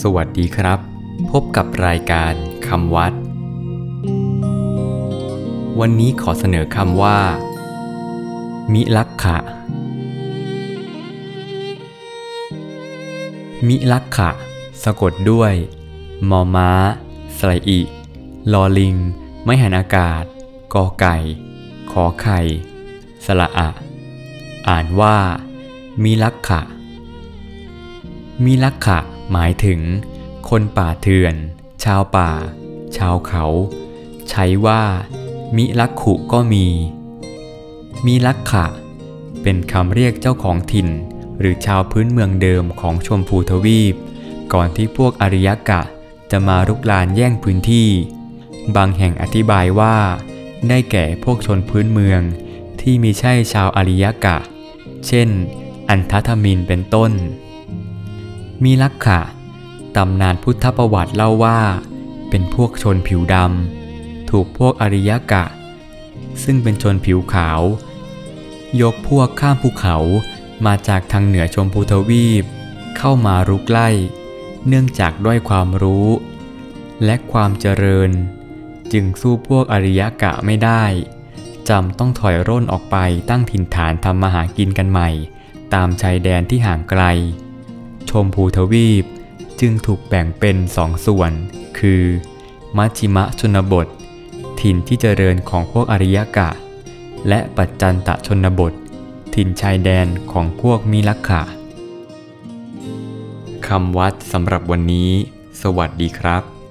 สวัสดีครับ พบกับรายการคำวัด วันนี้ขอเสนอคำว่า มิลักขะ มิลักขะ สะกดด้วย มอม้าสระอิลอลิง ไม่หันอากาศ กอไก่ ขอไข่สระอะ อ่านว่า มิลักขะ มิลักขะ หมายถึง คนป่าเถื่อน ชาวป่า ชาวเขา ใช้ว่า มิลักขุก็มี มิลักขะ เป็นคำเรียกเจ้าของถิ่น หรือชาวพื้นเมืองเดิมของชมพูทวีป ก่อนที่พวกอริยกะจะมารุกรานแย่งพื้นที่ บางแห่งอธิบายว่า ได้แก่พวกชนพื้นเมืองที่มีใช่ชาวอริยกะ เช่น อันทัทมินเป็นต้น มีลักขะตำนานพุทธประวัติเล่าว่า เป็นพวกชนผิวดำ ถูกพวกอริยกะ ซึ่งเป็นชนผิวขาว ยกพวกข้ามภูเขามาจากทางเหนือชมพูทวีป เข้ามารุกไล่ เนื่องจากด้วยความรู้ และความเจริญ จึงสู้พวกอริยกะไม่ได้จำต้องถอยร่นออกไปตั้งถิ่นฐานทำมาหากินกันใหม่ ตามชายแดนที่ห่างไกล ชมพูทวีปจึงถูกแบ่งเป็นสองส่วน คือ มัชชิมะชนบท ถิ่นที่เจริญของพวกอริยกะ และปัจจันตะชนบท ถิ่นชายแดนของพวกมิลักขะคำวัดสำหรับวันนี้ สวัสดีครับ